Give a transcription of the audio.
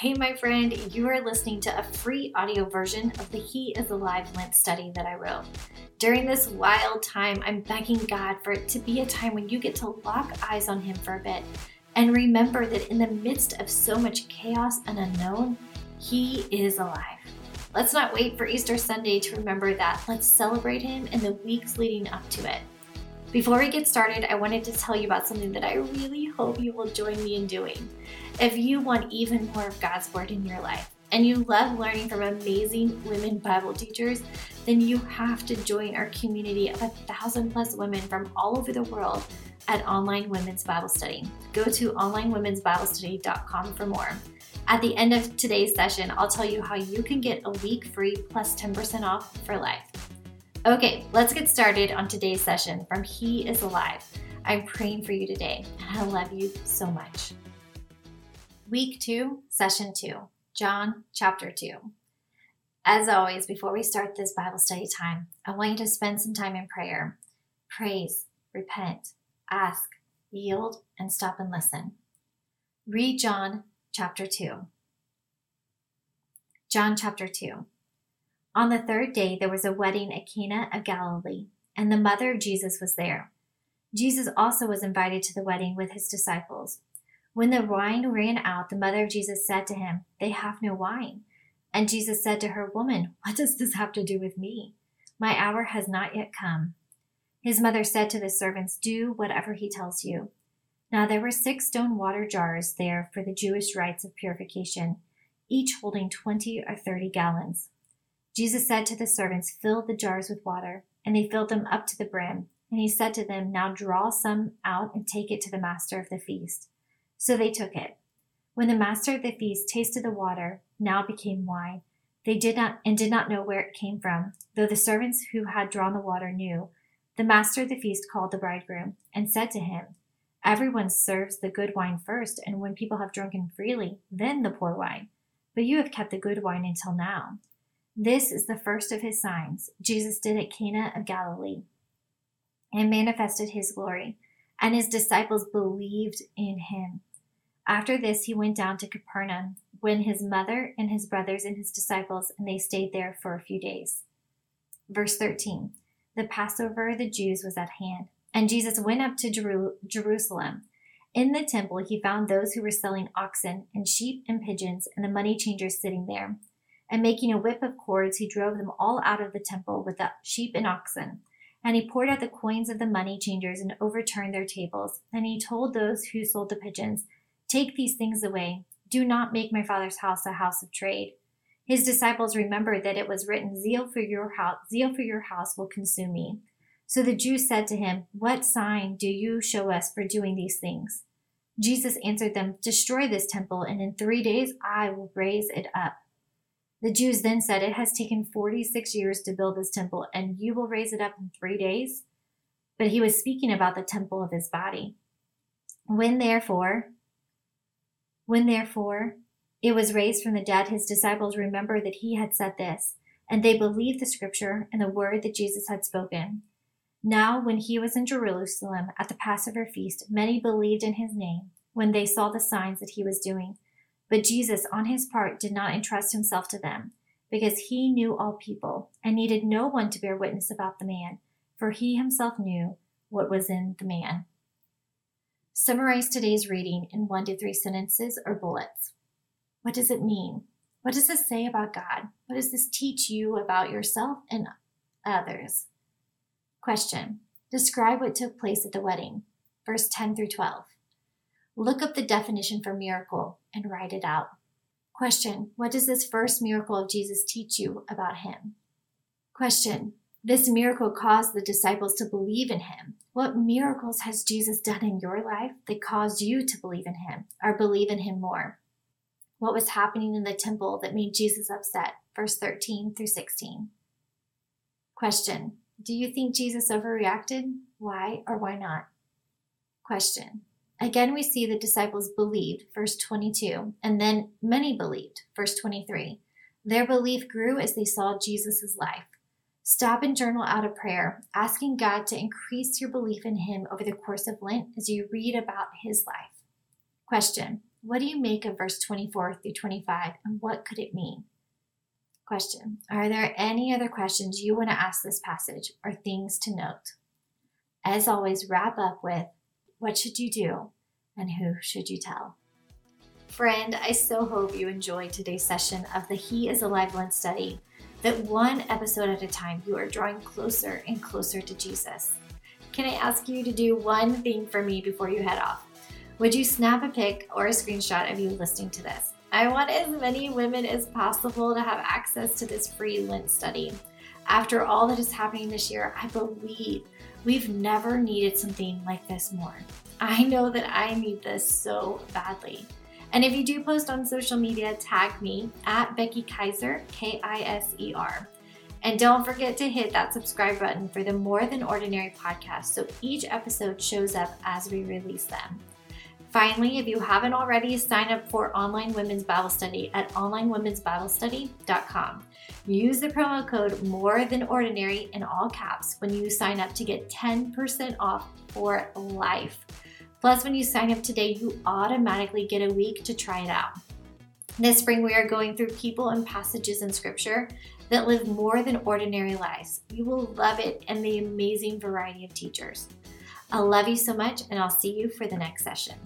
Hey, my friend, you are listening to a free audio version of the He is Alive Lent study that I wrote. During this wild time, I'm begging God for it to be a time when you get to lock eyes on Him for a bit and remember that in the midst of so much chaos and unknown, He is alive. Let's not wait for Easter Sunday to remember that. Let's celebrate Him in the weeks leading up to it. Before we get started, I wanted to tell you about something that I really hope you will join me in doing. If you want even more of God's Word in your life, and you love learning from amazing women Bible teachers, then you have to join our community of a thousand plus women from all over the world at Online Women's Bible Study. Go to onlinewomensbiblestudy.com for more. At the end of today's session, I'll tell you how you can get a week free plus 10% off for life. Okay, let's get started on today's session from He is Alive. I'm praying for you today, and I love you so much. Week 2, Session 2, John chapter 2. As always, before we start this Bible study time, I want you to spend some time in prayer. Praise, repent, ask, yield, and stop and listen. Read John chapter 2. John chapter 2. On the third day, there was a wedding at Cana of Galilee, and the mother of Jesus was there. Jesus also was invited to the wedding with his disciples. When the wine ran out, the mother of Jesus said to him, They have no wine. And Jesus said to her, Woman, what does this have to do with me? My hour has not yet come. His mother said to the servants, Do whatever he tells you. Now there were six stone water jars there for the Jewish rites of purification, each holding twenty or thirty gallons. Jesus said to the servants, Fill the jars with water. And they filled them up to the brim. And he said to them, Now draw some out and take it to the master of the feast. So they took it. When the master of the feast tasted the water, now became wine, they did not and did not know where it came from, though the servants who had drawn the water knew. The master of the feast called the bridegroom and said to him, Everyone serves the good wine first, and when people have drunken freely, then the poor wine. But you have kept the good wine until now. This is the first of his signs Jesus did at Cana of Galilee and manifested his glory, and his disciples believed in him. After this, he went down to Capernaum when his mother and his brothers and his disciples, and they stayed there for a few days. Verse 13 The Passover of the Jews was at hand, and Jesus went up to Jeru- Jerusalem. In the temple, he found those who were selling oxen and sheep and pigeons, and the money changers sitting there. And making a whip of cords, he drove them all out of the temple with the sheep and oxen. And he poured out the coins of the money changers and overturned their tables. And he told those who sold the pigeons, Take these things away. Do not make my father's house a house of trade. His disciples remembered that it was written, Zeal for your house, zeal for your house will consume me. So the Jews said to him, What sign do you show us for doing these things? Jesus answered them, Destroy this temple, and in three days I will raise it up. The Jews then said, It has taken 46 years to build this temple, and you will raise it up in three days? But he was speaking about the temple of his body. When therefore, when therefore it was raised from the dead, his disciples remembered that he had said this, and they believed the scripture and the word that Jesus had spoken. Now, when he was in Jerusalem at the Passover feast, many believed in his name when they saw the signs that he was doing. But Jesus, on his part, did not entrust himself to them, because he knew all people and needed no one to bear witness about the man, for he himself knew what was in the man. Summarize today's reading in one to three sentences or bullets. What does it mean? What does this say about God? What does this teach you about yourself and others? Question Describe what took place at the wedding. Verse 10 through 12. Look up the definition for miracle and write it out. Question What does this first miracle of Jesus teach you about him? Question This miracle caused the disciples to believe in him. What miracles has Jesus done in your life that caused you to believe in him or believe in him more? What was happening in the temple that made Jesus upset? Verse 13 through 16. Question Do you think Jesus overreacted? Why or why not? Question Again, we see the disciples believed, verse 22, and then many believed, verse 23. Their belief grew as they saw Jesus' life. Stop and journal out a prayer, asking God to increase your belief in Him over the course of Lent as you read about His life. Question What do you make of verse 24 through 25 and what could it mean? Question Are there any other questions you want to ask this passage or things to note? As always, wrap up with what should you do and who should you tell? Friend, I so hope you enjoyed today's session of the He is Alive Lent study. That one episode at a time, you are drawing closer and closer to Jesus. Can I ask you to do one thing for me before you head off? Would you snap a pic or a screenshot of you listening to this? I want as many women as possible to have access to this free Lent study. After all that is happening this year, I believe we've never needed something like this more. I know that I need this so badly. And if you do post on social media, tag me at Becky Kiser, K I S E R. And don't forget to hit that subscribe button for the More Than Ordinary podcast so each episode shows up as we release them. Finally, if you haven't already, sign up for Online Women's Bible Study at onlinewomen'sbiblestudy.com. Use the promo code More Than Ordinary in all caps when you sign up to get 10% off for life. Plus, when you sign up today, you automatically get a week to try it out. This spring, we are going through people and passages in Scripture that live more than ordinary lives. You will love it and the amazing variety of teachers. I love you so much, and I'll see you for the next session.